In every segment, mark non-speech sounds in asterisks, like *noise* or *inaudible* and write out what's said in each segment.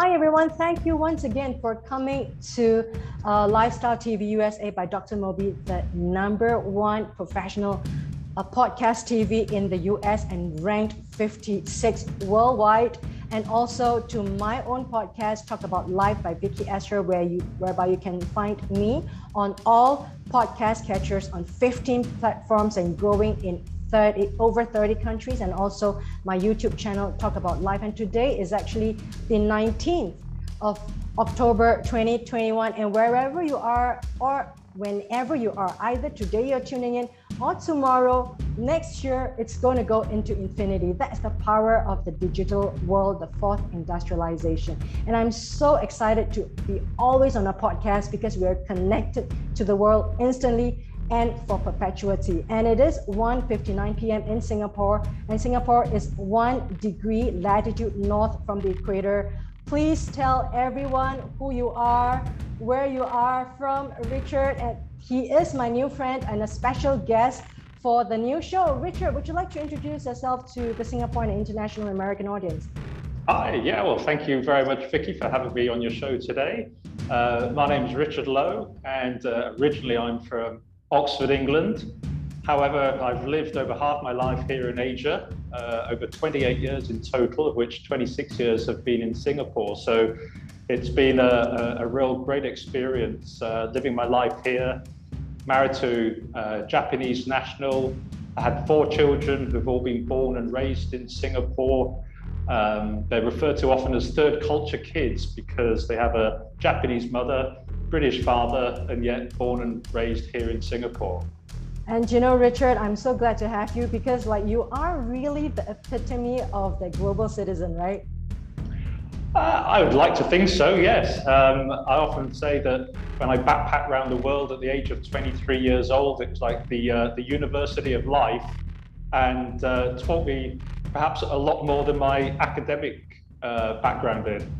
Hi, everyone. Thank you once again for coming to uh, Lifestyle TV USA by Dr. Moby, the number one professional uh, podcast TV in the US and ranked 56 worldwide. And also to my own podcast, Talk About Life by Vicky Esther, where you whereby you can find me on all podcast catchers on 15 platforms and growing in 30 over 30 countries and also my YouTube channel talk about life. And today is actually the 19th of October 2021 and wherever you are or whenever you are either today you're tuning in or tomorrow next year it's going to go into infinity. That's the power of the digital world the fourth industrialization. And i'm so excited to be always on a podcast because we are connected to the world instantly and for perpetuity. And it is 1:59 p.m. in Singapore, and Singapore is one degree latitude north from the equator. Please tell everyone who you are, where you are from, Richard. And he is my new friend and a special guest for the new show. Richard, would you like to introduce yourself to the Singapore and international American audience? Hi, yeah, well, thank you very much, Vicky, for having me on your show today. Uh, my name is Richard Lowe, and uh, originally I'm from Oxford, England. However, I've lived over half my life here in Asia, uh, over 28 years in total, of which 26 years have been in Singapore. So it's been a, a, a real great experience uh, living my life here. Married to a Japanese national. I had four children who've all been born and raised in Singapore. Um, they're referred to often as third culture kids because they have a Japanese mother, British father, and yet born and raised here in Singapore. And you know, Richard, I'm so glad to have you because, like, you are really the epitome of the global citizen, right? Uh, I would like to think so, yes. Um, I often say that when I backpack around the world at the age of 23 years old, it's like the, uh, the university of life and uh, taught me perhaps a lot more than my academic uh, background did.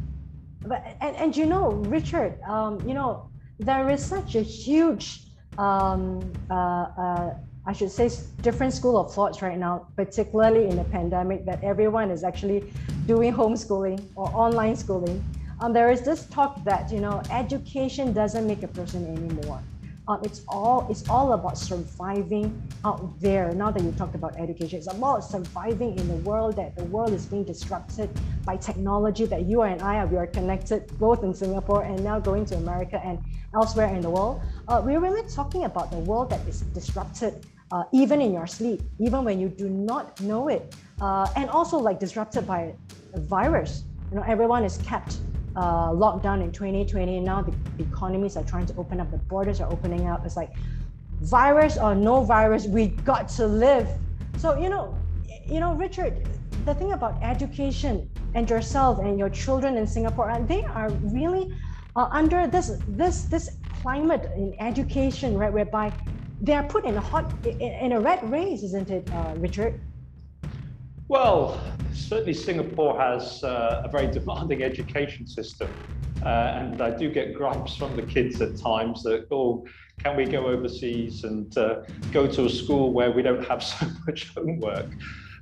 But, and, and you know, Richard, um, you know, there is such a huge um, uh, uh, I should say, different school of thoughts right now, particularly in the pandemic, that everyone is actually doing homeschooling or online schooling. Um, there is this talk that you know education doesn't make a person anymore. Um, it's all it's all about surviving out there. Now that you talked about education, it's about surviving in the world that the world is being disrupted by technology. That you and I are we are connected both in Singapore and now going to America and elsewhere in the world. Uh, we're really talking about the world that is disrupted uh, even in your sleep, even when you do not know it, uh, and also like disrupted by a virus. You know, everyone is kept uh, lockdown in 2020. Now the, economies are trying to open up, the borders are opening up. It's like virus or no virus, we got to live. So you know, you know, Richard, the thing about education and yourself and your children in Singapore, they are really uh, under this this this climate in education, right, whereby they are put in a hot in a red race, isn't it, uh, Richard? Well, certainly Singapore has uh, a very demanding education system. Uh, and I do get gripes from the kids at times that, oh, can we go overseas and uh, go to a school where we don't have *laughs* so much homework?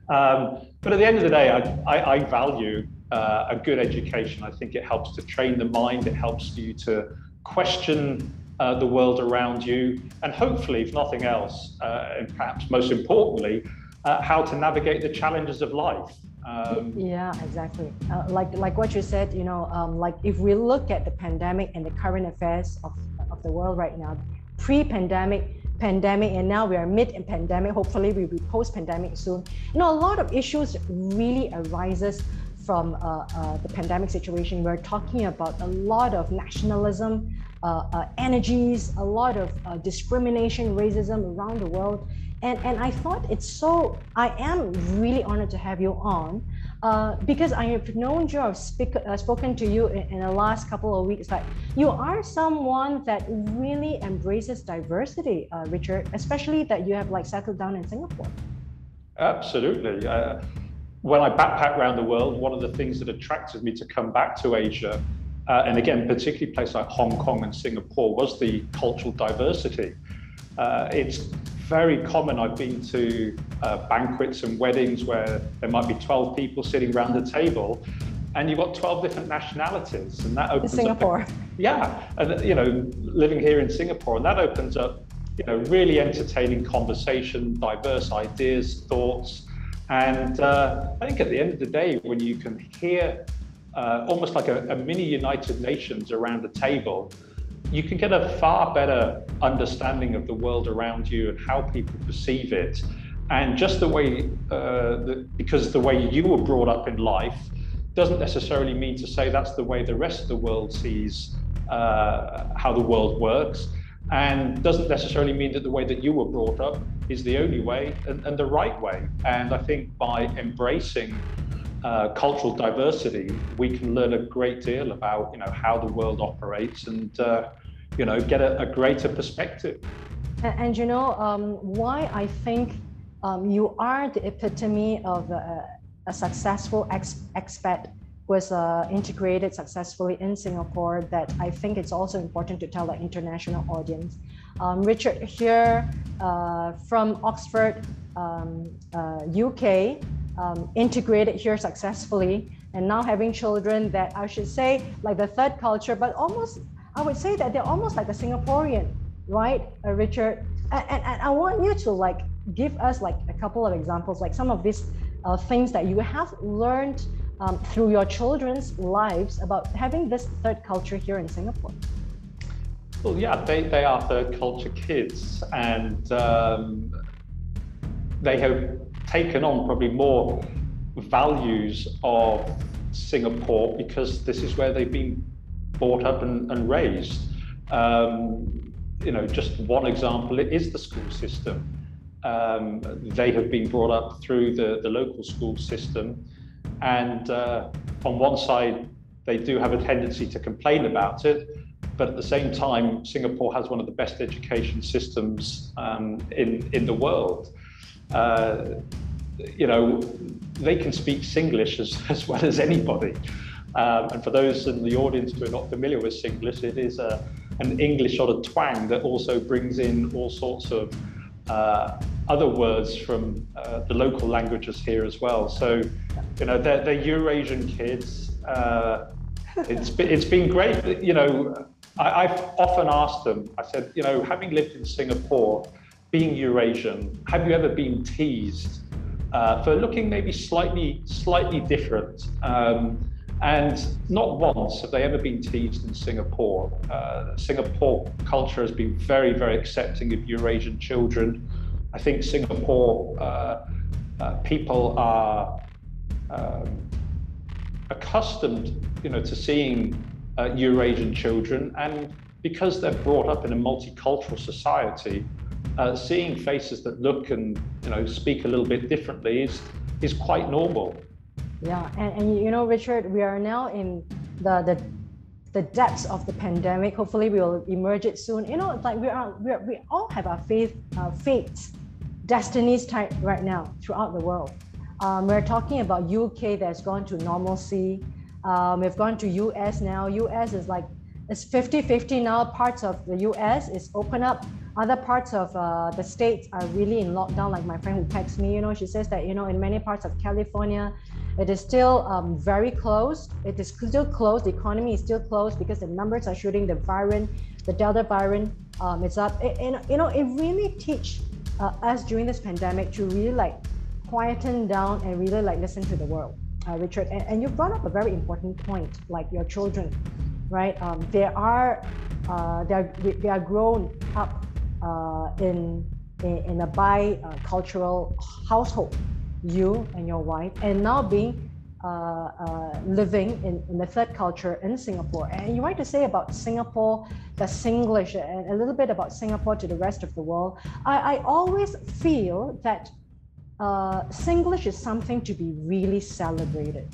Um, but at the end of the day, I, I, I value uh, a good education. I think it helps to train the mind, it helps you to question uh, the world around you, and hopefully, if nothing else, uh, and perhaps most importantly, uh, how to navigate the challenges of life. Um, yeah, exactly. Uh, like like what you said, you know, um, like if we look at the pandemic and the current affairs of, of the world right now, pre-pandemic, pandemic, and now we are mid-pandemic. Hopefully, we'll be post-pandemic soon. You know, a lot of issues really arises from uh, uh, the pandemic situation. We're talking about a lot of nationalism, uh, uh, energies, a lot of discrimination, racism around the world and and I thought it's so. I am really honored to have you on, uh, because I have known you. I've speak, uh, spoken to you in, in, the last couple of weeks. That you are someone that really embraces diversity, uh, Richard. Especially that you have like settled down in Singapore. Absolutely. Uh, when I backpack around the world, one of the things that attracted me to come back to Asia, uh, and again, particularly places like Hong Kong and Singapore, was the cultural diversity. Uh, it's very common. I've been to uh, banquets and weddings where there might be 12 people sitting around the table. and you've got 12 different nationalities, and that opens Singapore. Up, yeah, and you know, living here in Singapore, and that opens up, you know, really entertaining conversation, diverse ideas, thoughts, and uh, I think at the end of the day, when you can hear uh, almost like a, a mini United Nations around a table, you can get a far better understanding of the world around you and how people perceive it. And just the way, uh, the, because the way you were brought up in life doesn't necessarily mean to say that's the way the rest of the world sees uh, how the world works, and doesn't necessarily mean that the way that you were brought up is the only way and, and the right way. And I think by embracing uh, cultural diversity, we can learn a great deal about you know how the world operates and uh, you know get a, a greater perspective. And, and you know um, why I think um, you are the epitome of a, a successful ex- expat was uh, integrated successfully in Singapore that I think it's also important to tell the international audience. Um, Richard here uh, from Oxford, um, uh, UK, um, integrated here successfully, and now having children that I should say like the third culture, but almost I would say that they're almost like a Singaporean, right, uh, Richard? And, and, and I want you to like give us like a couple of examples, like some of these uh, things that you have learned um, through your children's lives about having this third culture here in Singapore? Well, yeah, they, they are third culture kids, and um, they have taken on probably more values of Singapore because this is where they've been brought up and, and raised. Um, you know, just one example it is the school system. Um, they have been brought up through the, the local school system. And uh, on one side, they do have a tendency to complain about it. But at the same time, Singapore has one of the best education systems um, in, in the world. Uh, you know, they can speak Singlish as, *laughs* as well as anybody. Um, and for those in the audience who are not familiar with Singlish, it is a, an English sort of twang that also brings in all sorts of uh, other words from uh, the local languages here as well. So, you know, they're, they're Eurasian kids. Uh, it's, been, it's been great. You know, I, have often asked them, I said, you know, having lived in Singapore, being Eurasian, have you ever been teased uh, for looking maybe slightly, slightly different? Um, and not once have they ever been teased in Singapore. Uh, Singapore culture has been very, very accepting of Eurasian children. I think Singapore uh, uh, people are um, accustomed, you know, to seeing uh, Eurasian children, and because they're brought up in a multicultural society, uh, seeing faces that look and you know speak a little bit differently is is quite normal. Yeah, and, and you know, Richard, we are now in the the the depths of the pandemic. Hopefully, we will emerge it soon. You know, like we are, we, are, we all have our faith, uh, fates, destinies type right now throughout the world. Um, we're talking about UK that's gone to normalcy. Um, we've gone to US now. US is like it's 50-50 now. Parts of the US is open up other parts of uh, the states are really in lockdown. Like my friend who texts me, you know, she says that, you know, in many parts of California, it is still um, very closed. It is still closed. The economy is still closed because the numbers are shooting. The variant, the Delta variant, um, it's up. And, you know, it really teach uh, us during this pandemic to really like quieten down and really like listen to the world, uh, Richard. And, and you brought up a very important point, like your children, right? Um, they are, uh, they are, they are grown up in, in, in a bi-cultural household, you and your wife, and now being uh, uh, living in, in the third culture in Singapore. And you want to say about Singapore, the Singlish, and a little bit about Singapore to the rest of the world. I, I always feel that uh, Singlish is something to be really celebrated.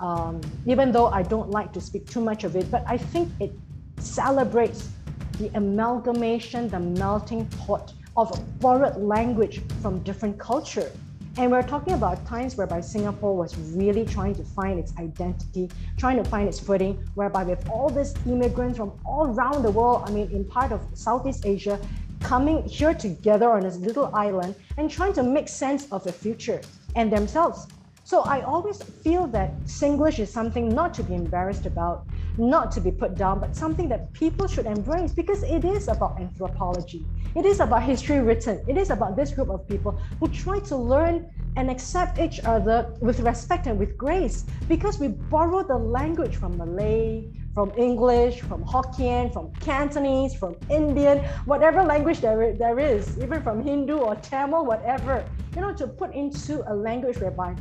Um, even though I don't like to speak too much of it, but I think it celebrates the amalgamation, the melting pot of a borrowed language from different culture. And we're talking about times whereby Singapore was really trying to find its identity, trying to find its footing, whereby with all these immigrants from all around the world, I mean, in part of Southeast Asia, coming here together on this little island and trying to make sense of the future and themselves. So I always feel that Singlish is something not to be embarrassed about, not to be put down, but something that people should embrace because it is about anthropology. It is about history written. It is about this group of people who try to learn and accept each other with respect and with grace because we borrow the language from Malay, from English, from Hokkien, from Cantonese, from Indian, whatever language there, there is, even from Hindu or Tamil, whatever, you know, to put into a language whereby,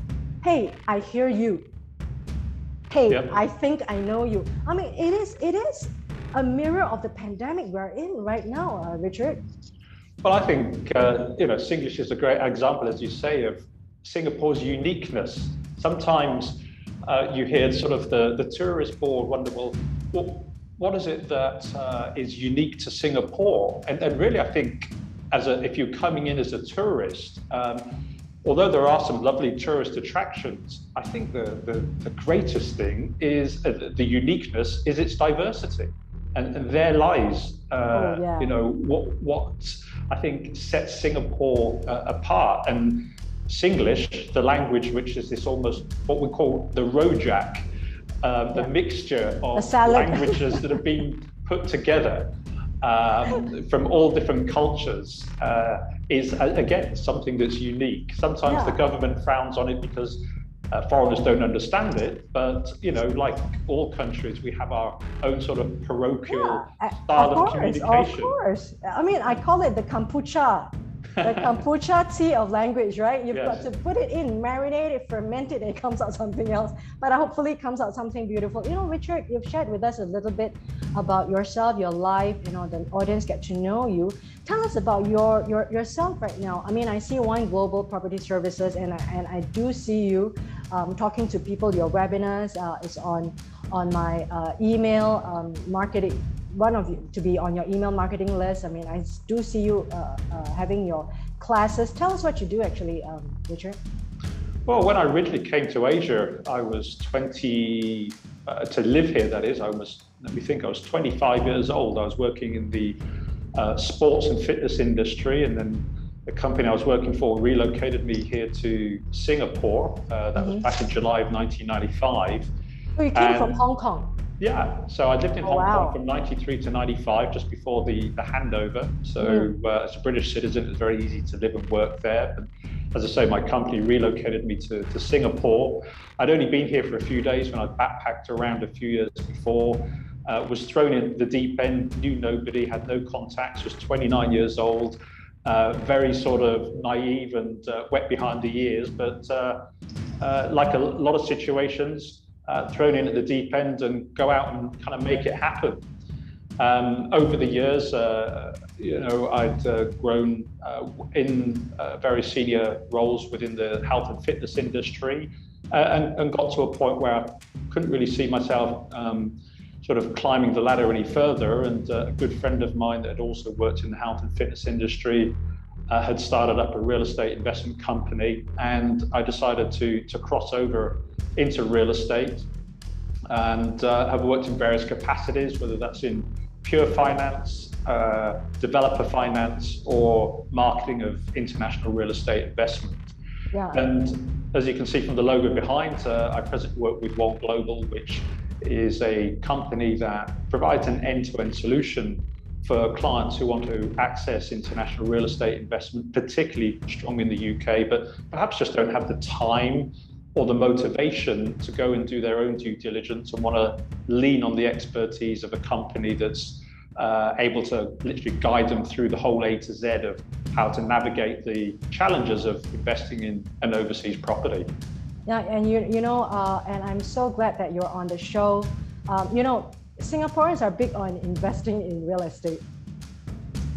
hey, I hear you. Hey, yep. I think I know you. I mean, it is it is a mirror of the pandemic we're in right now, uh, Richard. Well, I think uh, you know, Singlish is a great example, as you say, of Singapore's uniqueness. Sometimes uh, you hear sort of the, the tourist board wonder, well, what, what is it that uh, is unique to Singapore? And, and really, I think as a, if you're coming in as a tourist, um, although there are some lovely tourist attractions, I think the, the, the greatest thing is uh, the uniqueness is its diversity. And, and there lies, uh, oh, yeah. you know, what, what I think sets Singapore uh, apart. And Singlish, the language which is this almost what we call the rojak, um, the yeah. mixture of languages that have been put together um, from all different cultures, uh, is again something that's unique. Sometimes yeah. the government frowns on it because uh, foreigners don't understand it, but you know, like all countries, we have our own sort of parochial yeah, style of, course, of communication. Of course, I mean, I call it the kombucha the kombucha tea of language, right? You've yes. got to put it in, marinate it, ferment it, and it comes out something else. But hopefully, it comes out something beautiful. You know, Richard, you've shared with us a little bit about yourself, your life. You know, the audience get to know you. Tell us about your your yourself right now. I mean, I see One Global Property Services, and I, and I do see you um, talking to people. Your webinars uh, is on on my uh, email um, marketing one of you to be on your email marketing list. I mean, I do see you uh, uh, having your classes. Tell us what you do actually, um, Richard. Well, when I originally came to Asia, I was 20, uh, to live here, that is, I was, let me think, I was 25 years old. I was working in the uh, sports and fitness industry, and then the company I was working for relocated me here to Singapore. Uh, that mm-hmm. was back in July of 1995. So you came and, from Hong Kong? Yeah, so I lived in oh, Hong wow. Kong from 93 to 95, just before the, the handover. So, mm. uh, as a British citizen, it's very easy to live and work there. But as I say, my company relocated me to, to Singapore. I'd only been here for a few days when I backpacked around a few years before. Uh, was thrown in the deep end, knew nobody, had no contacts, was 29 years old, uh, very sort of naive and uh, wet behind the ears. But uh, uh, like a lot of situations, uh, thrown in at the deep end and go out and kind of make it happen. Um, over the years, uh, you know, I'd uh, grown uh, in uh, very senior roles within the health and fitness industry uh, and, and, got to a point where I couldn't really see myself um, sort of climbing the ladder any further. And a good friend of mine that had also worked in the health and fitness industry had started up a real estate investment company. And I decided to, to cross over into real estate and uh, have worked in various capacities, whether that's in pure finance, uh, developer finance, or marketing of international real estate investment. Yeah. And as you can see from the logo behind, uh, I presently work with One Global, which is a company that provides an end-to-end solution for clients who want to access international real estate investment, particularly strong in the UK, but perhaps just don't have the time or the motivation to go and do their own due diligence and want to lean on the expertise of a company that's uh, able to literally guide them through the whole A to Z of how to navigate the challenges of investing in an overseas property. Yeah, and you you know, uh, and I'm so glad that you're on the show. Um, you know, Singaporeans are big on investing in real estate.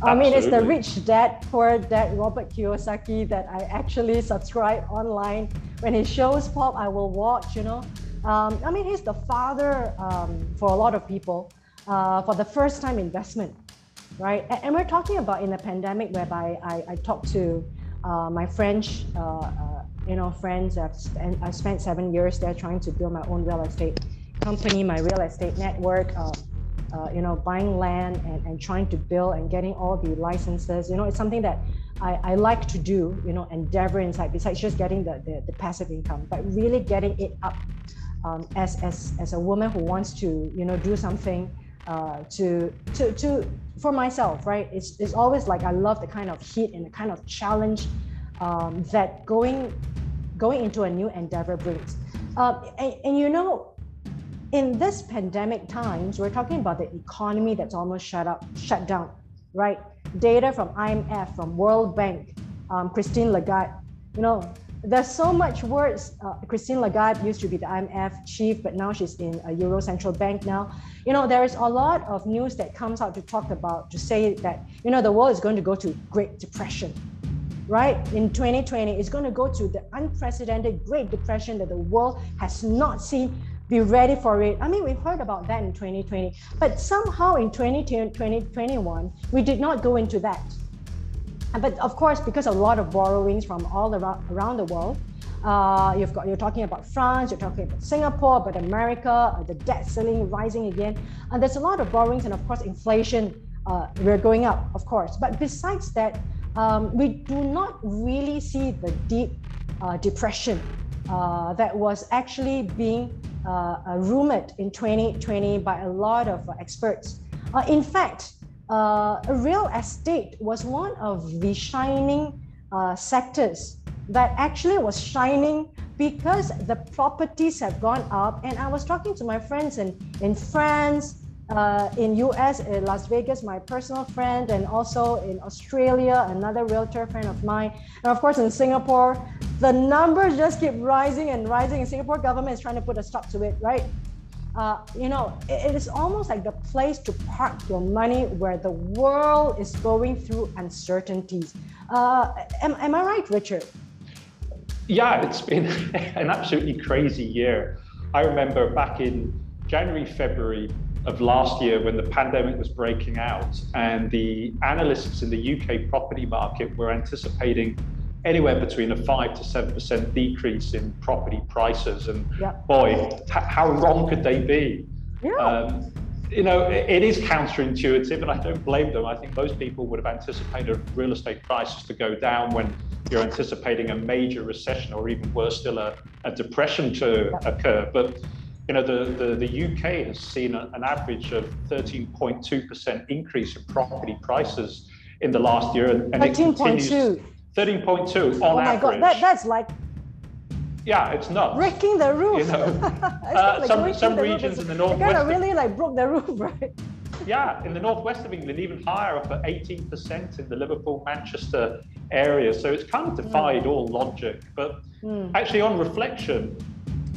I mean, it's the rich dad, poor dad, Robert Kiyosaki that I actually subscribe online. When his shows pop, I will watch, you know. Um, I mean, he's the father um, for a lot of people uh, for the first time investment, right? And, and, we're talking about in a pandemic whereby I, I talked to uh, my French, uh, uh you know, friends. I've spent, I spent seven years there trying to build my own real estate company, my real estate network. Uh, uh, you know, buying land and, and trying to build and getting all the licenses. You know, it's something that I, I like to do, you know, endeavor inside besides just getting the, the, the passive income, but really getting it up um, as, as, as a woman who wants to, you know, do something uh, to, to, to, for myself, right? It's, it's always like I love the kind of heat and the kind of challenge um, that going, going into a new endeavor brings. Uh, and, and you know, in this pandemic times, we're talking about the economy that's almost shut up, shut down, right? Data from IMF, from World Bank, um, Christine Lagarde, you know, there's so much words. Uh, Christine Lagarde used to be the IMF chief, but now she's in a Euro Central Bank now. You know, there is a lot of news that comes out to talk about, to say that, you know, the world is going to go to Great Depression, right? In 2020, it's going to go to the unprecedented Great Depression that the world has not seen. Be ready for it. I mean, we've heard about that in 2020, but somehow in 2020, 2021, we did not go into that but of course, because a lot of borrowings from all around, the world, uh, you've got you're talking about France, you're talking about Singapore, but America, uh, the debt ceiling rising again, and there's a lot of borrowings, and of course, inflation uh, we're going up, of course. But besides that, um, we do not really see the deep uh, depression uh, that was actually being uh, rumored in 2020 by a lot of experts. in fact, uh, real estate was one of the shining uh, sectors that actually was shining because the properties have gone up. And I was talking to my friends in, in France, uh, in US, in Las Vegas, my personal friend, and also in Australia, another realtor friend of mine, and of course in Singapore. The numbers just keep rising and rising. And Singapore government is trying to put a stop to it, right? uh, you know, it, it is almost like the place to park your money where the world is going through uncertainties. Uh, am, am I right, Richard? Yeah, it's been *laughs* an absolutely crazy year. I remember back in January, February of last year when the pandemic was breaking out, and the analysts in the UK property market were anticipating anywhere between a five to seven percent decrease in property prices. And yeah. boy, how wrong could they be? Yeah. Um, you know, it, it is counterintuitive, and I don't blame them. I think most people would have anticipated real estate prices to go down when you're anticipating a major recession, or even worse still, a, a depression to yeah. occur. But you know, the, the, the UK has seen a, an average of 13.2% increase in property prices in the last year. And, and 13.2. 13.2 on oh my average. God, that, that's like yeah, it's not Breaking the roof. You know, *laughs* uh, like some some regions in the northwest. Kind of really like broke the roof, *laughs* right? Yeah, in the northwest of England, even higher, up at 18% in the Liverpool, Manchester area. So it's kind of defied mm. all logic. But mm. actually, on reflection,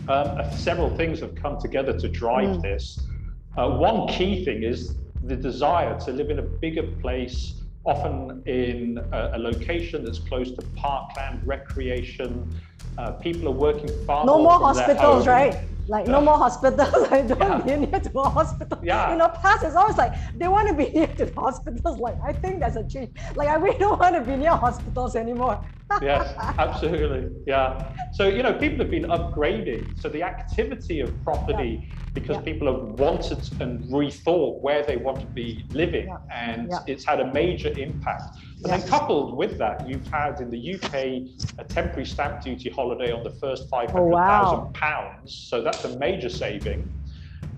um, several things have come together to drive mm. this. Uh, one key thing is the desire to live in a bigger place often in a, a location that's close to parkland, recreation. Uh, people are working far no more. more hospitals, right? Like no more hospitals. *laughs* Like don't yeah. be near to a hospital. Yeah. You know, past is always like they want to be *laughs* near to the hospitals. Like I think that's a change. Like I really don't want to be near hospitals anymore. Yes, absolutely. Yeah. So you know, people have been upgrading. So the activity of property. Yeah because yeah. people have wanted and rethought where they want to be living, yeah. and it's had a major impact. But then, coupled with that, you've had in the UK a temporary stamp duty holiday on the first five hundred thousand oh, wow. pounds, so that's a major saving.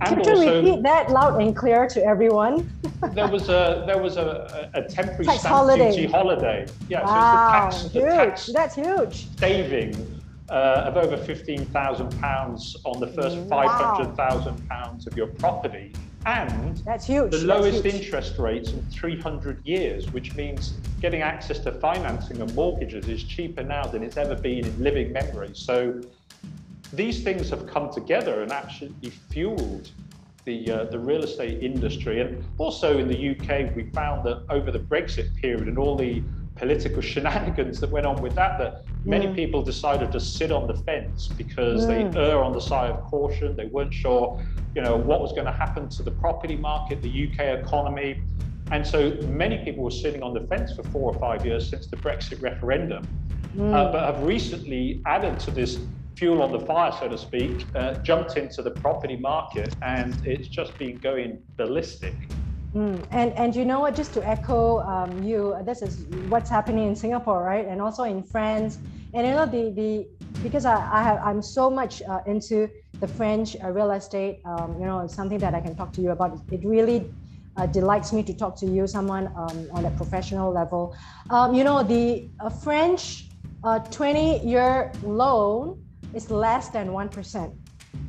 And Could you repeat that loud and clear to everyone? there was a there was a, a, temporary tax stamp holiday. duty holiday. Yeah, wow, so it's the tax, the tax that's huge. Saving uh, of over £15,000 on the first wow. £500,000 of your property. And that's huge. the lowest huge. interest rates in 300 years, which means getting access to financing and mortgages is cheaper now than it's ever been in living memory. So these things have come together and actually fueled the, uh, the real estate industry. And also in the UK, we found that over the Brexit period and all the political *laughs* shenanigans that went on with that that many mm. people decided to sit on the fence because mm. they err on the side of caution they weren't sure you know what was going to happen to the property market the uk economy and so many people were sitting on the fence for four or five years since the brexit referendum mm. uh, but have recently added to this fuel on the fire so to speak uh, jumped into the property market and it's just been going ballistic Mm. And and you know what? Just to echo um, you, this is what's happening in Singapore, right? And also in France. And you know the the because I, I have I'm so much uh, into the French uh, real estate. Um, you know, it's something that I can talk to you about. It really uh, delights me to talk to you, someone um, on a professional level. Um, you know, the French 20-year uh, loan is less than one percent.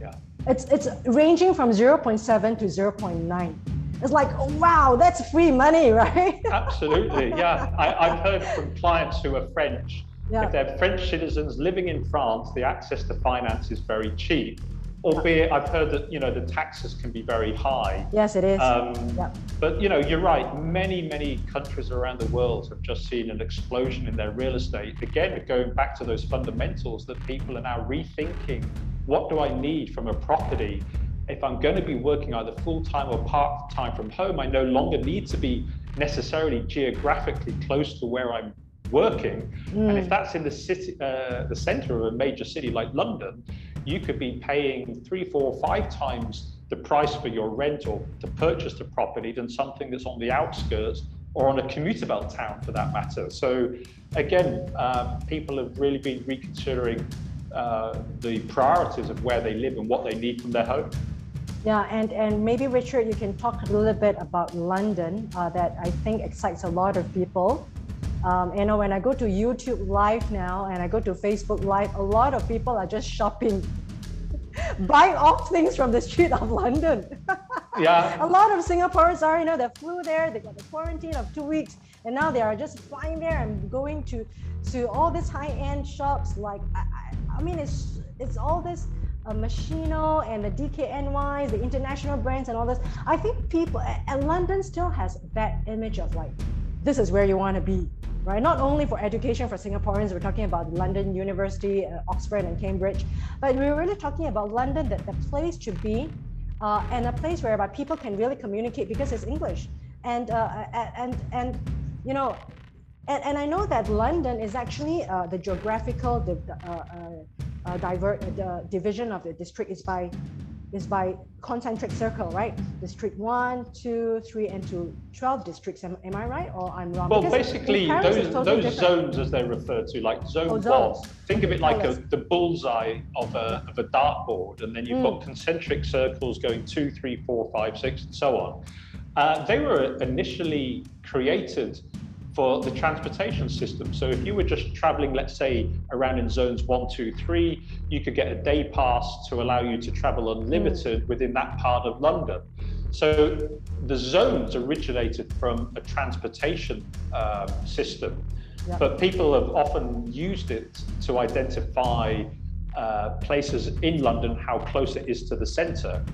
Yeah. It's it's ranging from 0.7 to 0.9 it's like, oh, wow, that's free money, *laughs* right? Absolutely, yeah. I, have heard from clients who are French. Yeah. If they're French citizens living in France, the access to finance is very cheap. Albeit, I've heard that you know the taxes can be very high. Yes, it is. Um, yeah. But you know, you're right. Many, many countries around the world have just seen an explosion in their real estate. Again, going back to those fundamentals that people are now rethinking. What do I need from a property? if I'm going to be working either full time or part time from home, I no longer need to be necessarily geographically close to where I'm working. Mm. And if mm. that's in the city, uh, the center of a major city like London, you could be paying three, four, five times the price for your rent or to purchase the property than something that's on the outskirts or on a commuter belt town for that matter. So again, um, people have really been reconsidering uh, the priorities of where they live and what they need from their home. Yeah, and, and maybe Richard, you can talk a little bit about London uh, that I think excites a lot of people. Um, you know, when I go to YouTube Live now and I go to Facebook Live, a lot of people are just shopping, *laughs* buying off things from the street of London. *laughs* Yeah. a lot of Singaporeans are, you know, they flew there, they got the quarantine of two weeks, and now they are just flying there and going to to all these high-end shops. Like, I, I, I mean, it's it's all this uh, Moschino and the DKNY, the international brands and all this. I think people, and London still has that image of like, this is where you want to be, right? Not only for education for Singaporeans, we're talking about London University, uh, Oxford and Cambridge, but we're really talking about London, that the place to be, uh, and a place whereby people can really communicate because it's English. And, uh, and, and, you know, and, and I know that London is actually uh, the geographical, the, uh, uh uh, divert the division of the district is by is by concentric circle, right? District one, two, three, and to 12 districts. Am, am I right or I'm wrong? Well, because basically, those, totally those zones, as they're referred to, like zone oh, one, think of it like a, the bullseye of a, of a dartboard, and then you've mm. got concentric circles going two, three, four, five, six, and so on. Uh, they were initially created for the transportation system. So if you were just traveling, let's say, around in zones one, two, three, you could get a day pass to allow you to travel unlimited mm. within that part of London. So the zones originated from a transportation um, system, yeah. but people have often used it to identify uh, places in London, how close it is to the centre.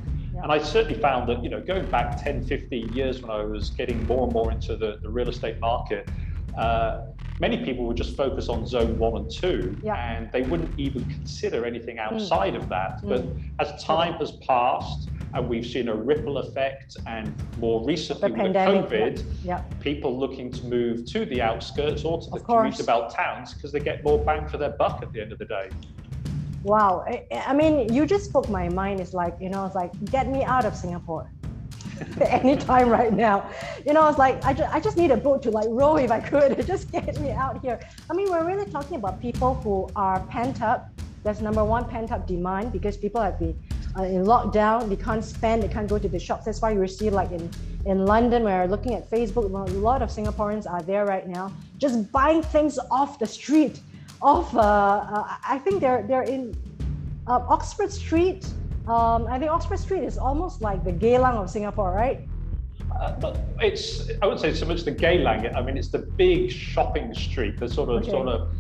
And I certainly found that, you know, going back 10, 15 years when I was getting more and more into the, the real estate market, uh, many people would just focus on zone one and two, yeah. and they wouldn't even consider anything mm. outside mm. of that. But mm. as time has passed, and we've seen a ripple effect, and more recently the with pandemic, COVID, yeah. Yeah. people looking to move to the outskirts or to the commuter belt towns because they get more bang for their buck at the end of the day. Wow. I, I mean, you just spoke my mind. It's like, you know, it's like, get me out of Singapore *laughs* anytime right now. You know, it's like, I, ju- I just need a boat to like row if I could. *laughs* just get me out here. I mean, we're really talking about people who are pent up. That's number one, pent up demand because people have been uh, in lockdown. They can't spend, they can't go to the shops. That's why you see like in, in London, where looking at Facebook, a lot of Singaporeans are there right now, just buying things off the street of, uh, uh, I think they're, they're in uh, Oxford Street. Um, I think Oxford Street is almost like the Geylang of Singapore, right? Uh, it's I wouldn't say so much the Geylang. I mean, it's the big shopping street, the sort of okay. sort of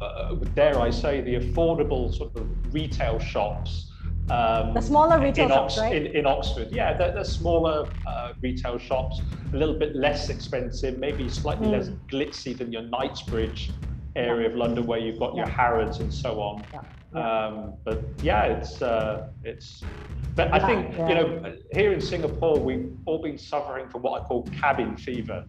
uh, dare I say the affordable sort of retail shops. Um, the smaller retail shops, right? In, in, Oxford, yeah, they're, they're smaller uh, retail shops, a little bit less expensive, maybe slightly mm. less glitzy than your Knightsbridge area yeah. of London where you've got yeah. your Harrods and so on. Yeah. Um, but yeah, it's uh, it's. But I think you know here in Singapore we've all been suffering from what I call cabin fever.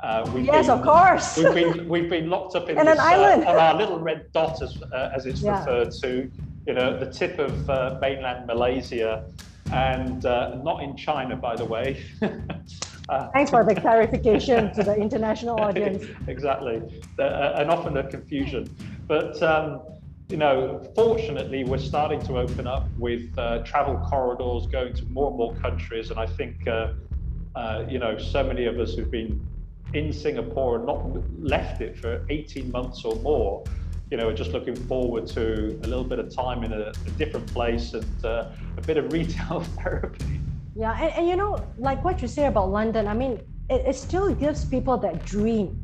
Uh, yes, been, of course. we've been we've been locked up *laughs* in, in this, an island uh, on our little red dot, as, uh, as it's referred to. You know, the tip of uh, mainland Malaysia, and uh, not in China, by the way. *laughs* Uh, Thanks for the clarification to the international *laughs* audience. exactly, uh, and often a confusion. But um, you know, fortunately, we're starting to open up with uh, travel corridors going to more and more countries, and I think uh, uh, you know, so many of us who've been in Singapore and not left it for 18 months or more, you know, are just looking forward to a little bit of time in a, a different place and uh, a bit of retail *laughs* therapy. Yeah, and, and you know, like what you say about London, I mean, it, it still gives people that dream,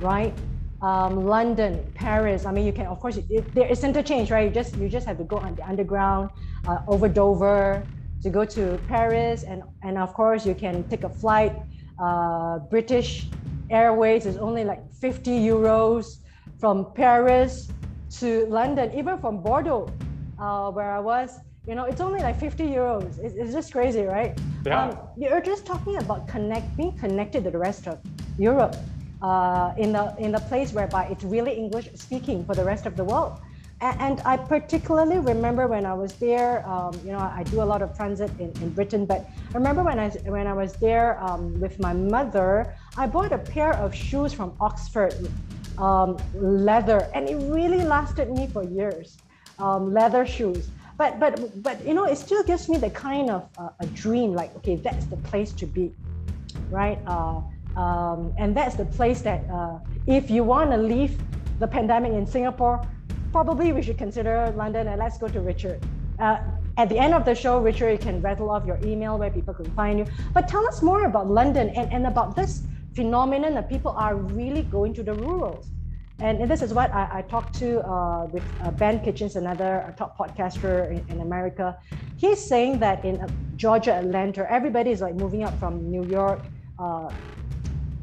right? Um, London, Paris. I mean, you can of course it, there is interchange, right? You just you just have to go on the underground uh, over Dover to go to Paris, and and of course you can take a flight. Uh, British Airways is only like 50 euros from Paris to London, even from Bordeaux, uh, where I was you know, it's only like 50 euros. It's, it's just crazy, right? Yeah. Um, you're just talking about connect being connected to the rest of Europe uh, in the in the place whereby it's really English speaking for the rest of the world. And, and I particularly remember when I was there. Um, you know, I do a lot of transit in, in Britain, but I remember when I when I was there um, with my mother, I bought a pair of shoes from Oxford, um, leather, and it really lasted me for years. Um, leather shoes but but but you know it still gives me the kind of uh, a dream like okay that's the place to be right? Uh, um, and that's the place that uh, if you want to leave the pandemic in singapore probably we should consider london and let's go to richard. Uh, at the end of the show richard you can rattle off your email where people can find you. But tell us more about london and, and about this phenomenon that people are really going to the rurals and, this is what I, I talked to uh, with uh, Ben Kitchens, another top podcaster in, in, America. He's saying that in uh, Georgia, Atlanta, everybody is like moving out from New York. Uh,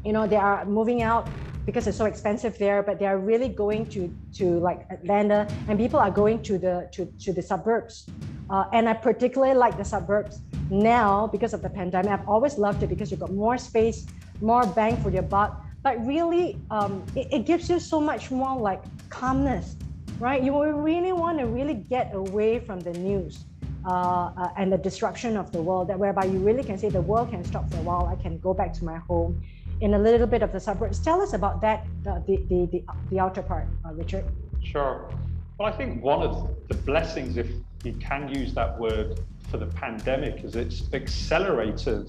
you know, they are moving out because it's so expensive there, but they are really going to to like Atlanta, and people are going to the to, to the suburbs. Uh, and I particularly like the suburbs now because of the pandemic. I've always loved it because you've got more space, more bang for your buck but really um, it, it, gives you so much more like calmness right? You really want to really get away from the news uh, uh, and the disruption of the world that whereby you really can say the world can stop for a while. I can go back to my home in a little bit of the suburbs. Tell us about that the the the, the, the outer part uh, richard. Sure. Well i think one of the blessings if you can use that word for the pandemic is it's accelerated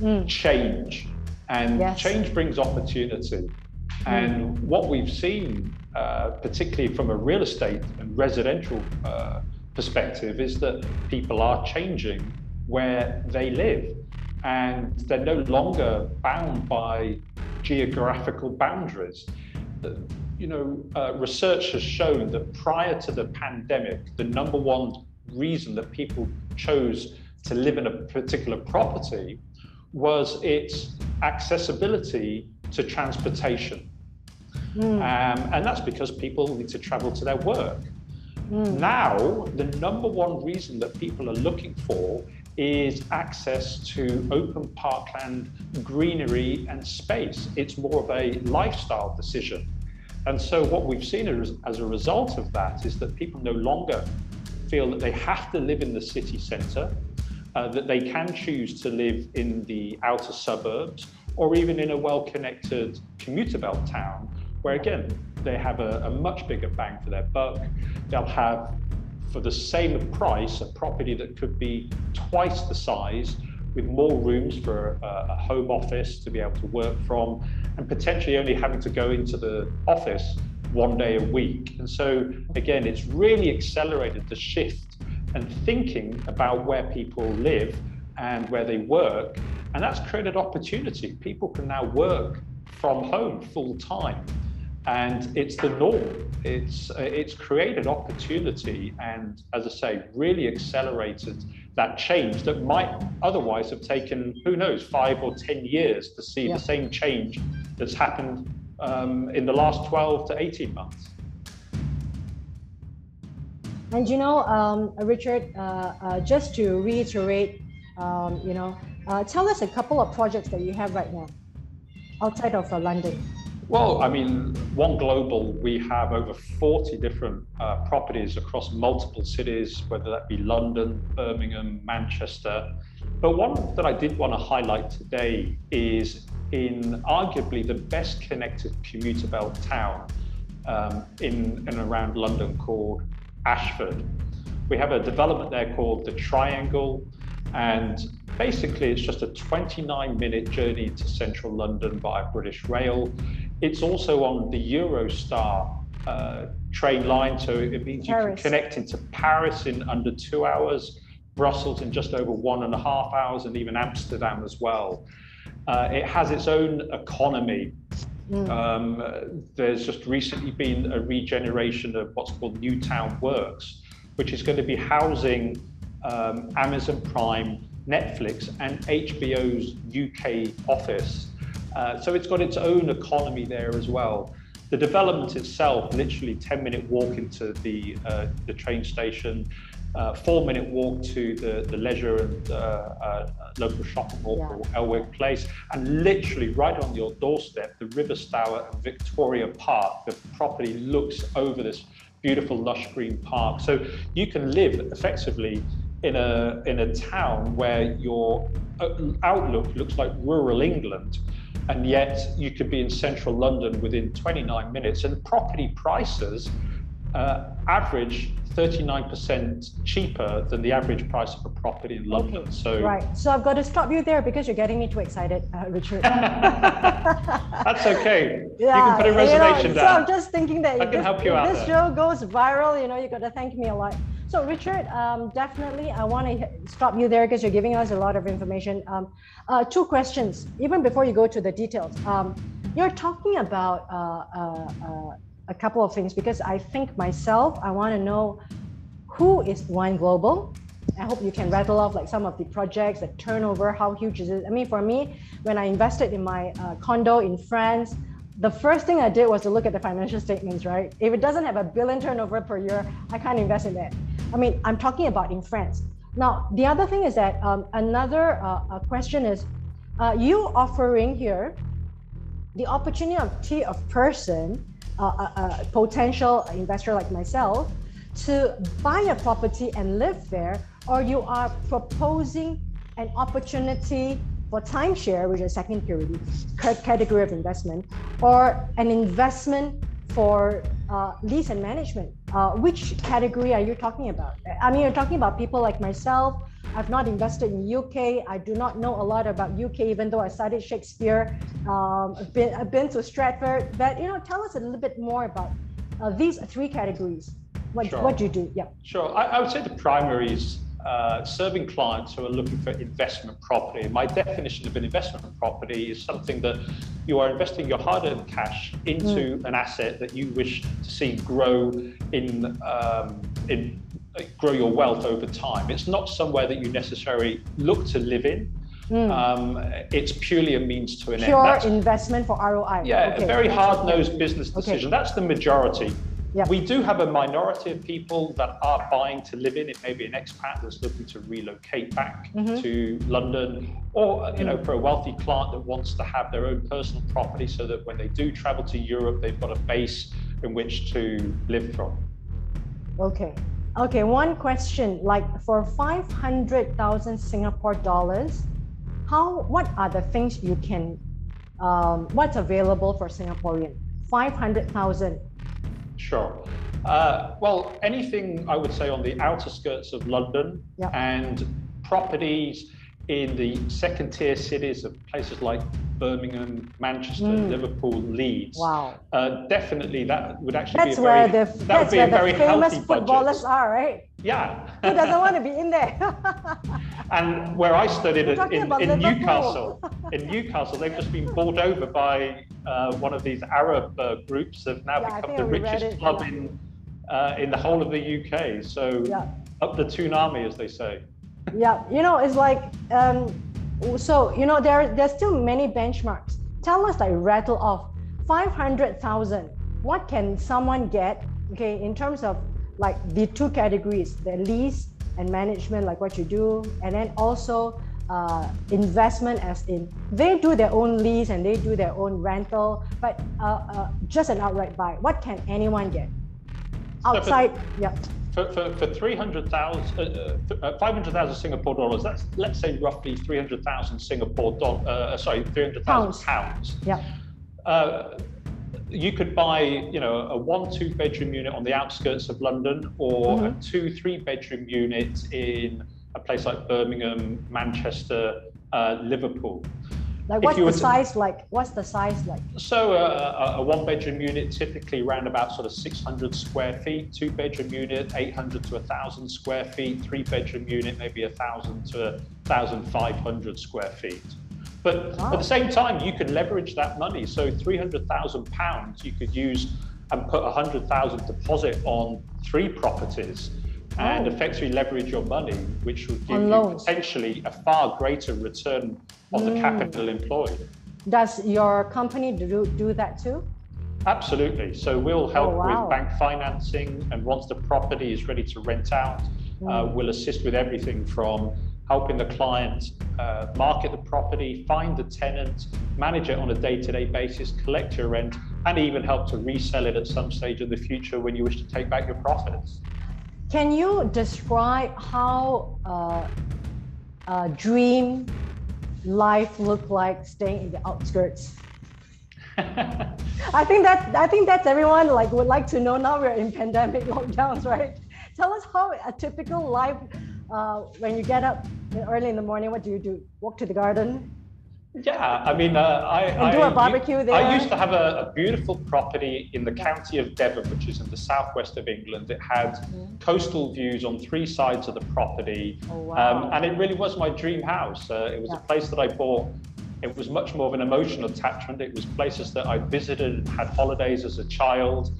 mm. change and yes. change brings opportunity. And mm. what we've seen, uh, particularly from a real estate and residential uh, perspective, is that people are changing where they live. And they're no longer bound by geographical boundaries. You know, uh, research has shown that prior to the pandemic, the number one reason that people chose to live in a particular property was its accessibility to transportation. Mm. Um, and that's because people need to travel to their work. Mm. Now, the number one reason that people are looking for is access to open parkland, greenery, and space. It's more of a lifestyle decision. And so, what we've seen as, as a result of that is that people no longer feel that they have to live in the city centre uh, that they can choose to live in the outer suburbs or even in a well-connected commuter belt town where again they have a, a, much bigger bang for their buck. They'll have for the same price a property that could be twice the size with more rooms for a, a home office to be able to work from and potentially only having to go into the office one day a week. And so again it's really accelerated the shift and thinking about where people live and where they work. And that's created opportunity. People can now work from home full time. And it's the norm. It's, uh, it's created opportunity and, as I say, really accelerated that change that might otherwise have taken, who knows, five or 10 years to see yeah. the same change that's happened um, in the last 12 to 18 months. And you know, um, Richard, uh, uh, just to reiterate, um, you know, uh, tell us a couple of projects that you have right now outside of uh, London. Well, I mean, One Global, we have over 40 different uh, properties across multiple cities, whether that be London, Birmingham, Manchester. But one that I did want to highlight today is in arguably the best connected commuter belt town um, in and around London called Ashford. We have a development there called the Triangle, and basically it's just a 29 minute journey to central London via British Rail. It's also on the Eurostar uh, train line, so it means Paris. you can connect into Paris in under two hours, Brussels in just over one and a half hours, and even Amsterdam as well. Uh, it has its own economy. Mm. Um, there's just recently been a regeneration of what's called Newtown Works, which is going to be housing um, Amazon Prime, Netflix, and HBO's UK office uh, so it's got its own economy there as well. The development itself, literally 10 minute walk into the, uh, the train station, uh, four minute walk to the, the leisure and uh, uh, local shopping mall yeah. Elwick Place, and literally right on your doorstep, the River Stour and Victoria Park. The property looks over this beautiful lush green park. So you can live effectively in a in a town where your outlook looks like rural England and yet you could be in central London within 29 minutes. And property prices uh, average 39% cheaper than the average price of a property in London. Okay. So right. So I've got to stop you there because you're getting me too excited, uh, Richard. *laughs* That's okay. Yeah, you can put a reservation you know, down. So I'm just thinking that I can this, help you out this there. show goes viral, you know, you got to thank me a lot. So Richard, um, definitely, I want to stop you there because you're giving us a lot of information. Um, uh, two questions, even before you go to the details. Um, you're talking about uh, uh, uh a couple of things because I think myself, I want to know who is One Global. I hope you can rattle off like some of the projects, the turnover, how huge is it? I mean, for me, when I invested in my uh, condo in France, the first thing I did was to look at the financial statements, right? If it doesn't have a billion turnover per year, I can't invest in that. I mean, I'm talking about in France. Now, the other thing is that um, another uh, question is uh, you offering here the opportunity of person, of a, a potential investor like myself, to buy a property and live there, or you are proposing an opportunity for timeshare, which is second category of investment, or an investment for uh, lease and management. Uh, which category are you talking about? I mean, you're talking about people like myself. I've not invested in UK. I do not know a lot about UK, even though I studied Shakespeare. Um, I've, been, I've been to Stratford. But you know, tell us a little bit more about uh, these three categories. What, sure. what do you do? Yeah. Sure. I, I would say the primaries uh, serving clients who are looking for investment property. My definition of an investment property is something that you are investing your hard-earned cash into mm. an asset that you wish to see grow in um, in grow your wealth over time. It's not somewhere that you necessarily look to live in. Mm. Um, it's purely a means to an Pure end. Pure investment for ROI. Yeah, okay. a very hard-nosed business decision. Okay. That's the majority. We do have a minority of people that are buying to live in. It may be an expat that's looking to relocate back mm-hmm. to London, or you know, for a wealthy client that wants to have their own personal property, so that when they do travel to Europe, they've got a base in which to live from. Okay. Okay, one question like for 500,000 Singapore dollars, how what are the things you can um, what's available for Singaporean? 500,000 Sure. Uh, well, anything I would say on the outer skirts of London yep. and properties in the second tier cities of places like Birmingham, Manchester, mm. Liverpool, Leeds. Wow. Uh, definitely, that would actually that's be a very, where the, that would be a very famous healthy footballers budget. are, right? Yeah. Who doesn't want to be in there? *laughs* and where I studied in, in Newcastle, *laughs* in Newcastle, they've just been bought over by uh, one of these Arab uh, groups have now yeah, become the richest club yeah. in uh, in the whole of the UK. So yeah. up the tsunami, as they say. Yeah, you know, it's like um, so. You know, there there's still many benchmarks. Tell us, like, rattle off five hundred thousand. What can someone get? Okay, in terms of like the two categories, the lease and management, like what you do, and then also uh, investment as in they do their own lease and they do their own rental, but uh, uh, just an outright buy. What can anyone get outside? Yeah. For, for, for 300,000, uh, uh 500,000 Singapore dollars, that's let's say roughly 300,000 Singapore dollars, uh, sorry, 300,000 pounds. pounds. Yeah. you could buy, you know, a one, two bedroom unit on the outskirts of London or mm-hmm. a two, three bedroom unit in a place like Birmingham, Manchester, uh, Liverpool. Like what's the to, size like? What's the size like? So uh, a, a one bedroom unit typically around about sort of 600 square feet, two bedroom unit 800 to 1,000 square feet, three bedroom unit maybe 1,000 to 1,500 square feet. But wow. at the same time, you could leverage that money. So 300,000 pounds you could use and put 100,000 deposit on three properties and oh. effectively leverage your money, which will give you potentially a far greater return on mm. the capital employed. Does your company do, do that too? Absolutely. So we'll help oh, wow. with bank financing, and once the property is ready to rent out, uh, mm. uh, we'll assist with everything from helping the client uh, market the property, find the tenant, manage it on a day to day basis, collect your rent, and even help to resell it at some stage in the future when you wish to take back your profits. Can you describe how uh, a dream life looked like staying in the outskirts? *laughs* I think that I think that's everyone like would like to know. Now we're in pandemic *laughs* lockdowns, right? Tell us how a typical life uh, when you get up early in the morning. What do you do? Walk to the garden? Yeah, I mean, uh, I, I do a barbecue there. I used to have a, a, beautiful property in the county of Devon, which is in the southwest of England. It had mm-hmm. coastal views on three sides of the property, oh, wow. um, and it really was my dream house. Uh, it was yeah. a place that I bought. It was much more of an emotional attachment. It was places that I visited, had holidays as a child,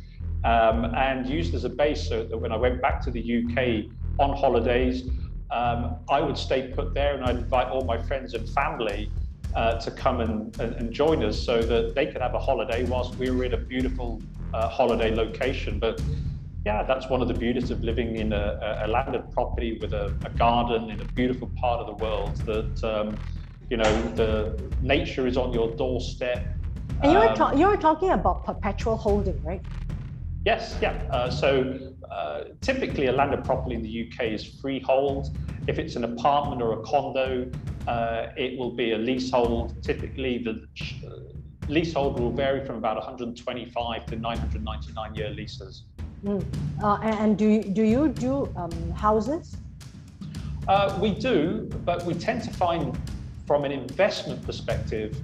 um, and used as a base so that when I went back to the UK on holidays, um, I would stay put there and I'd invite all my friends and family uh, to come and, and, join us so that they could have a holiday whilst we were in a beautiful uh, holiday location. But yeah, that's one of the beauties of living in a, a landed property with a, a, garden in a beautiful part of the world that, um, you know, the nature is on your doorstep. And you were, ta- um, you were talking about perpetual holding, right? Yes, yeah. Uh, so uh, typically a landed property in the UK is freehold. If it's an apartment or a condo, uh, it will be a leasehold. Typically, the uh, leasehold will vary from about 125 to 999 year leases. Mm. Uh, and do you, do you do um, houses? Uh, we do, but we tend to find from an investment perspective,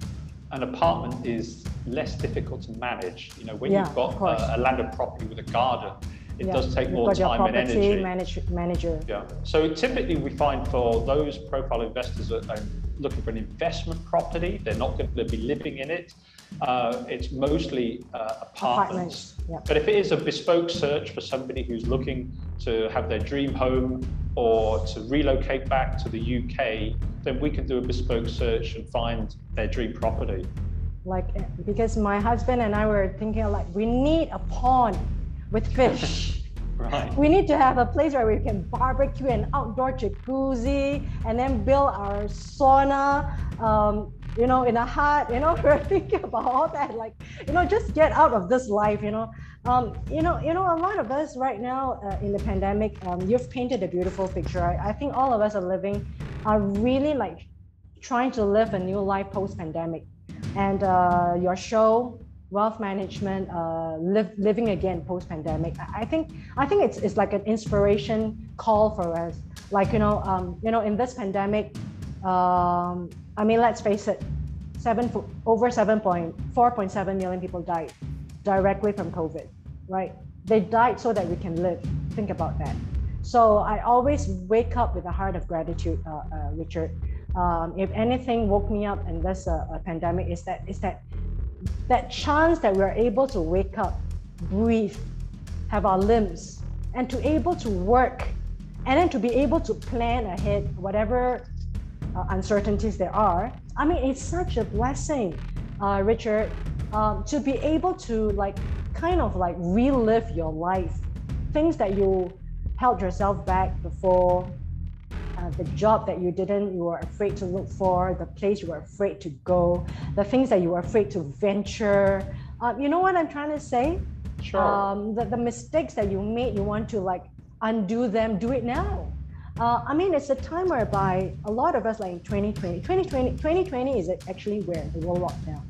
an apartment is less difficult to manage. You know, when yeah, you've got a, a landed property with a garden, it yeah. does take You've more time and energy. Manage, manager. Yeah. So typically we find for those profile investors that are looking for an investment property, they're not going to be living in it. Uh, it's mostly uh, apartments. apartments. Yeah. But if it is a bespoke search for somebody who's looking to have their dream home or to relocate back to the UK, then we can do a bespoke search and find their dream property. Like, because my husband and I were thinking like, we need a pond with fish. *laughs* Right. We need to have a place where we can barbecue an outdoor jacuzzi and then build our sauna, um, you know, in a hut. You know, *laughs* we're thinking about all that. Like, you know, just get out of this life. You know, um, you know, you know, a lot of us right now uh, in the pandemic, um, you've painted a beautiful picture. I, I think all of us are living, are really like trying to live a new life post pandemic. And uh, your show wealth management, uh, live, living again post pandemic. I think I think it's, it's like an inspiration call for us. Like you know, um, you know, in this pandemic, um, I mean, let's face it, seven over seven point four point seven million people died directly from COVID. Right? They died so that we can live. Think about that. So I always wake up with a heart of gratitude, uh, uh, Richard. Um, if anything woke me up in this uh, pandemic, is that is that that chance that we're able to wake up, breathe, have our limbs, and to able to work, and then to be able to plan ahead whatever uh, uncertainties there are. I mean, it's such a blessing, uh, Richard, um, to be able to like kind of like relive your life, things that you held yourself back before. Uh, the job that you didn't, you were afraid to look for, the place you were afraid to go, the things that you were afraid to venture. Uh, you know what I'm trying to say? Sure. Um, the, the mistakes that you made, you want to like undo them, do it now. Uh, I mean, it's a time whereby a lot of us, like in 2020, 2020, 2020 is actually where the world locked down.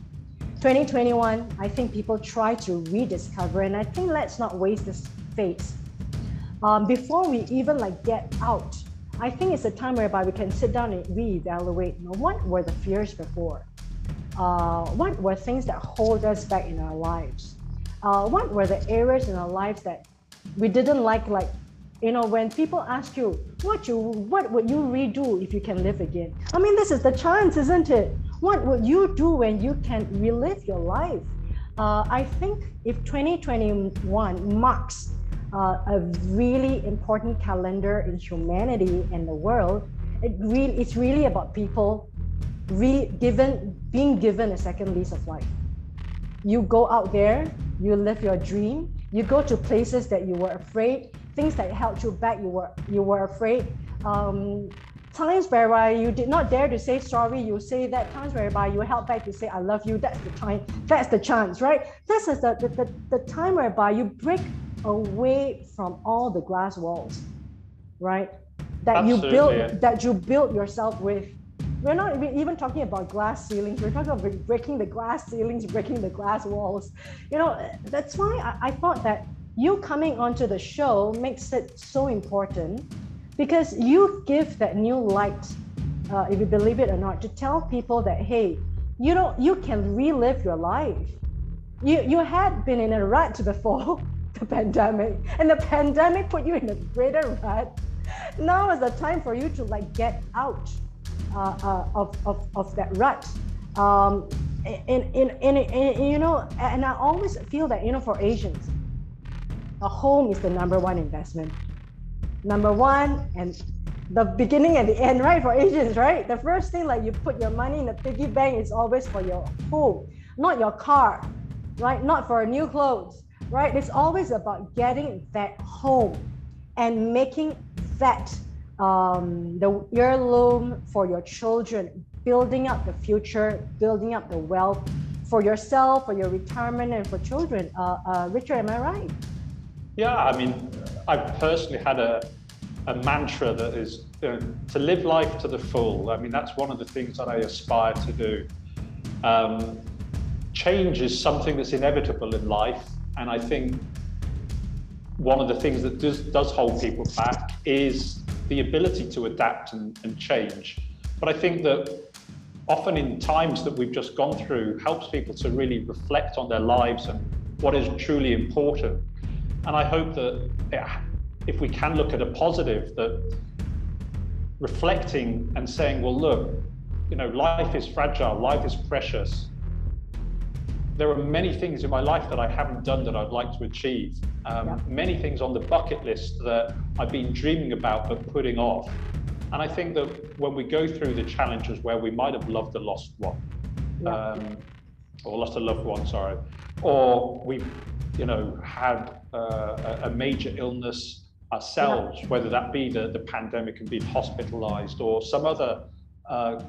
2021, I think people try to rediscover, and I think let's not waste this phase. Um, before we even like get out, I think it's a time whereby we can sit down and reevaluate. You know, what were the fears before? Uh, what were things that hold us back in our lives? Uh, what were the areas in our lives that we didn't like, like you know, when people ask you, what you what would you redo if you can live again? I mean, this is the chance, isn't it? What would you do when you can relive your life? Uh, I think if 2021 marks uh, a really important calendar in humanity and the world, it really it's really about people re- given being given a second lease of life. You go out there, you live your dream, you go to places that you were afraid things that held you back, you were you were afraid. Um, times whereby you did not dare to say sorry, you say that. Times whereby you held back to say I love you. That's the time. That's the chance, right? This is the the, the, the time whereby you break away from all the glass walls, right? That Absolutely. you build that you build yourself with. We're not even talking about glass ceilings. We're talking about breaking the glass ceilings, breaking the glass walls. You know, that's why I, I thought that you coming onto the show makes it so important because you give that new light, uh, if you believe it or not, to tell people that hey, you know you can relive your life. You you had been in a rut *laughs* before the pandemic, and the pandemic put you in a greater rut. Now is the time for you to like get out uh, uh, of, of of that rut. Um, and, and, in, in, you know, and I always feel that you know for Asians, a home is the number one investment. Number one, and the beginning and the end, right? For Asians, right? The first thing, like you put your money in the piggy bank, is always for your home, not your car, right? Not for new clothes, right? It's always about getting that home and making that um, the heirloom for your children, building up the future, building up the wealth for yourself, for your retirement, and for children. Uh, uh, Richard, am I right? Yeah, I mean, I've personally had a, a mantra that is know, to live life to the full. I mean, that's one of the things that I aspire to do. Um, change is something that's inevitable in life, and I think one of the things that does, does hold people back is the ability to adapt and, and change. But I think that often in times that we've just gone through helps people to really reflect on their lives and what is truly important and I hope that if we can look at a positive, that reflecting and saying, well, look, you know, life is fragile, life is precious. There are many things in my life that I haven't done that I'd like to achieve. Um, yeah. Many things on the bucket list that I've been dreaming about but putting off. And I think that when we go through the challenges where we might have loved a lost one, yeah. um, or lost a loved one, sorry, or we've you know, had uh, a major illness ourselves, yeah. whether that be the, the pandemic and being hospitalized or some other uh,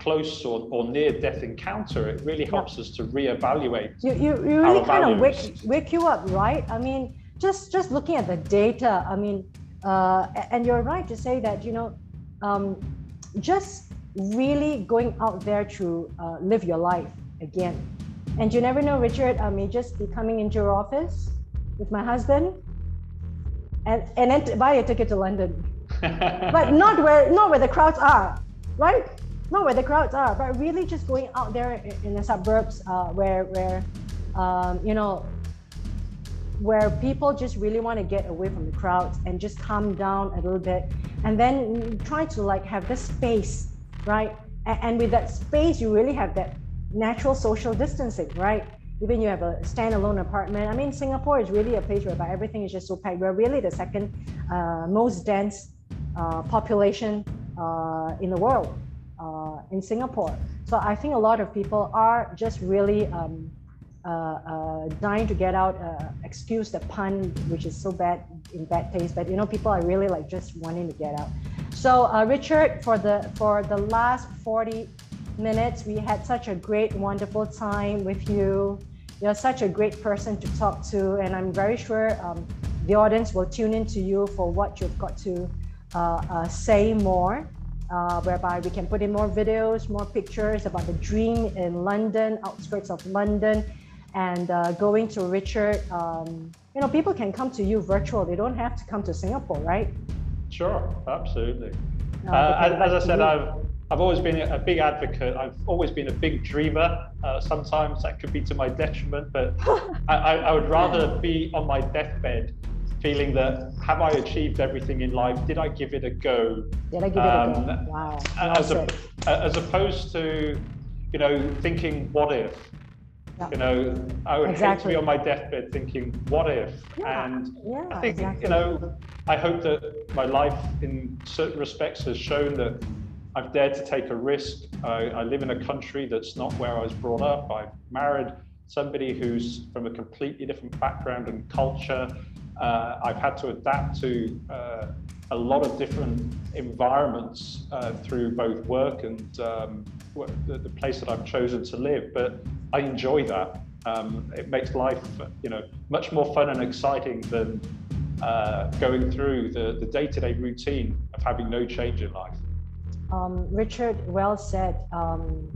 close or, or near death encounter, it really helps yeah. us to reevaluate. You, you, you really kind of wake, wake you up, right? I mean, just, just looking at the data, I mean, uh, and you're right to say that, you know, um, just really going out there to uh, live your life again and you never know, Richard, I may just be coming into your office with my husband and, and then buy a ticket to London. *laughs* but not where not where the crowds are, right? Not where the crowds are, but really just going out there in the suburbs uh, where where um, you know where people just really want to get away from the crowds and just calm down a little bit and then try to like have this space right and, and with that space you really have that natural social distancing, right? Even you have a standalone apartment. I mean, Singapore is really a place where everything is just so packed. We're really the second uh, most dense uh, population uh, in the world uh, in Singapore. So I think a lot of people are just really um, uh, uh, dying to get out. excuse the pun, which is so bad in bad taste, but you know, people are really like just wanting to get out. So, uh, Richard, for the for the last 40 minutes, we had such a great, wonderful time with you. You're such a great person to talk to, and I'm very sure um, the audience will tune in to you for what you've got to uh, uh, say more. Uh, whereby we can put in more videos, more pictures about the dream in London, outskirts of London, and uh, going to Richard. Um, you know, people can come to you virtual. They don't have to come to Singapore, right? Sure, absolutely. Uh, as, as I said, I've I've always been a big advocate. I've always been a big dreamer. Uh, sometimes that could be to my detriment, but *laughs* I, I, would rather be on my deathbed feeling that have I achieved everything in life? Did I give it a go? Did I give um, it a go? Um, wow. As, a, as opposed to, you know, thinking what if? Yeah. You know, I would exactly. hate to be on my deathbed thinking, what if? Yeah. And yeah, I think, exactly. you know, I hope that my life in certain respects has shown that I've dared to take a risk. I, I live in a country that's not where I was brought up. I've married somebody who's from a completely different background and culture. Uh, I've had to adapt to uh, a lot of different environments uh, through both work and um, the, place that I've chosen to live. But I enjoy that. Um, it makes life, you know, much more fun and exciting than uh, going through the, the day-to-day routine of having no change in life. Um, Richard, well said. Um,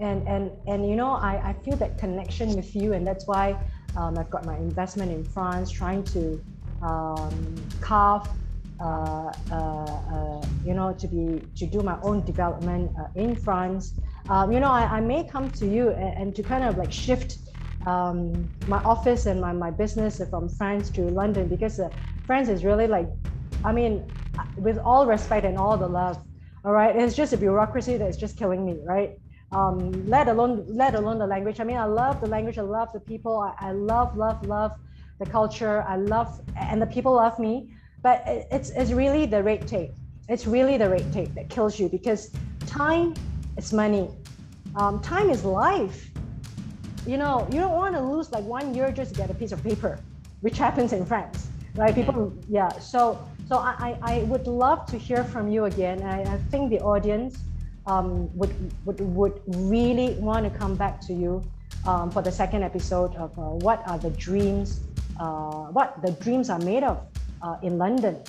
and and and you know, I, I feel that connection with you, and that's why um, I've got my investment in France, trying to um, carve, uh, uh, uh, you know, to be to do my own development uh, in France. Um, you know, I, I, may come to you and, and to kind of like shift um, my office and my, my business from France to London because uh, France is really like, I mean, with all respect and all the love, all right, it's just a bureaucracy that's just killing me, right? Um, let alone let alone the language. I mean, I love the language. I love the people. I, I love love love the culture. I love and the people love me. But it's it's really the red tape. It's really the red tape that kills you because time is money. Um, time is life. You know, you don't want to lose like one year just to get a piece of paper, which happens in France, right? People, yeah. So so I, I would love to hear from you again. I, I think the audience um, would, would, would really want to come back to you um, for the second episode of uh, what are the dreams, uh, what the dreams are made of uh, in London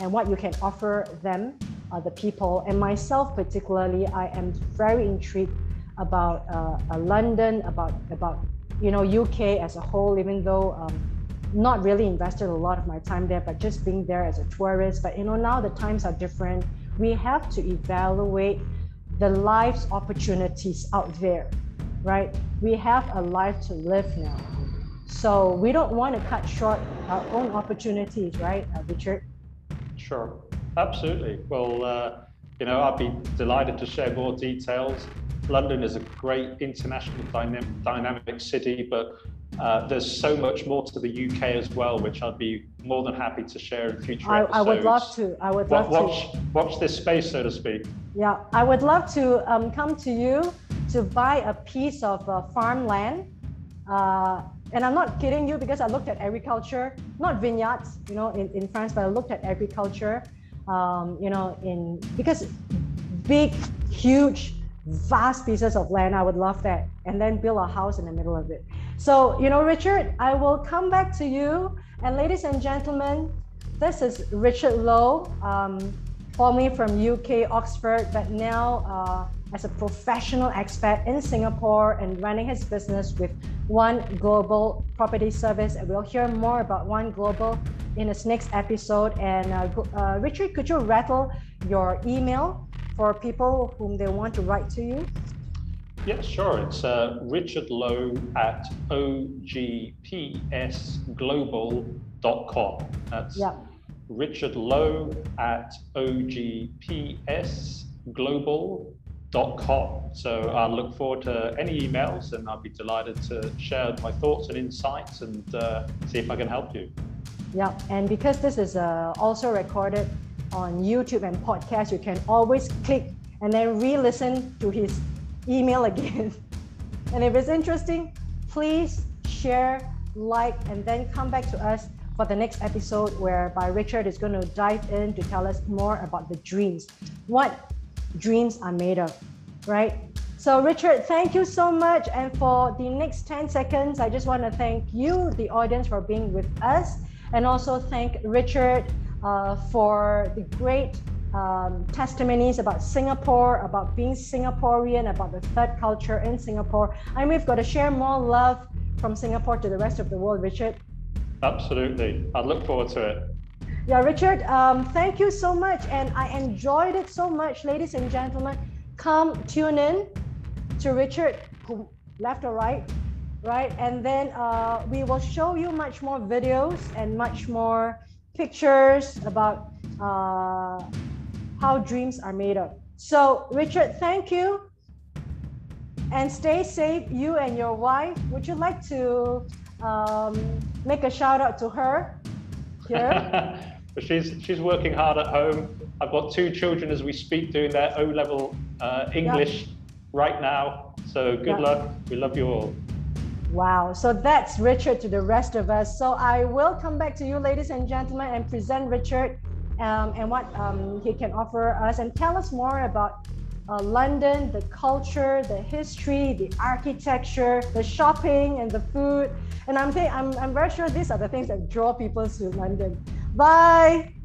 and what you can offer them, the people. And myself, particularly, I am very intrigued about uh, uh, London, about, about you know, UK as a whole, even though um, not really invested a lot of my time there, but just being there as a tourist. But you know, now the times are different. We have to evaluate the life's opportunities out there, right? We have a life to live now. So we don't want to cut short our own opportunities, right, uh, Richard? Sure, absolutely. Well, uh, you know, I'd be delighted to share more details. London is a great international dynamic, dynamic city, but uh, there's so much more to the UK as well, which I'd be more than happy to share in future I, episodes. I would love to. I would love watch, to. Watch this space, so to speak. Yeah, I would love to um, come to you to buy a piece of uh, farmland. Uh, and I'm not kidding you because I looked at agriculture, not vineyards, you know, in, in France, but I looked at agriculture, um, you know, in because big, huge vast pieces of land. I would love that. And then build a house in the middle of it. So, you know, Richard, I will come back to you. And ladies and gentlemen, this is Richard Low, um, formerly from UK, Oxford, but now uh, as a professional expert in Singapore and running his business with One Global Property Service. And we'll hear more about One Global in this next episode. And uh, uh, Richard, could you rattle your email for people whom they want to write to you? Yeah, sure. It's uh, Richard Lowe at ogpsglobal.com. That's yeah. Richard Lowe at ogpsglobal.com. So I look forward to any emails and I'll be delighted to share my thoughts and insights and uh, see if I can help you. Yeah, and because this is uh, also recorded on YouTube and podcast, you can always click and then re-listen to his email again. *laughs* and if it's interesting, please share, like, and then come back to us for the next episode, whereby Richard is going to dive in to tell us more about the dreams, what dreams are made of, right? So, Richard, thank you so much. And for the next 10 seconds, I just want to thank you, the audience, for being with us, and also thank Richard uh, for the great um, testimonies about Singapore, about being Singaporean, about the third culture in Singapore. And we've got to share more love from Singapore to the rest of the world, Richard. Absolutely. I look forward to it. Yeah, Richard, um, thank you so much. And I enjoyed it so much, ladies and gentlemen. Come tune in to Richard, who left or right, right? And then uh, we will show you much more videos and much more pictures about uh, how dreams are made of. So, Richard, thank you. And stay safe, you and your wife. Would you like to um, make a shout out to her here? *laughs* she's she's working hard at home. I've got two children as we speak doing their O level uh, English yep. right now. So good yep. luck. We love you all. Wow. So that's Richard to the rest of us. So I will come back to you, ladies and gentlemen, and present Richard um, and what um, he can offer us and tell us more about uh, London, the culture, the history, the architecture, the shopping, and the food. And I'm, th- I'm, I'm very sure these are the things that draw people to London. Bye.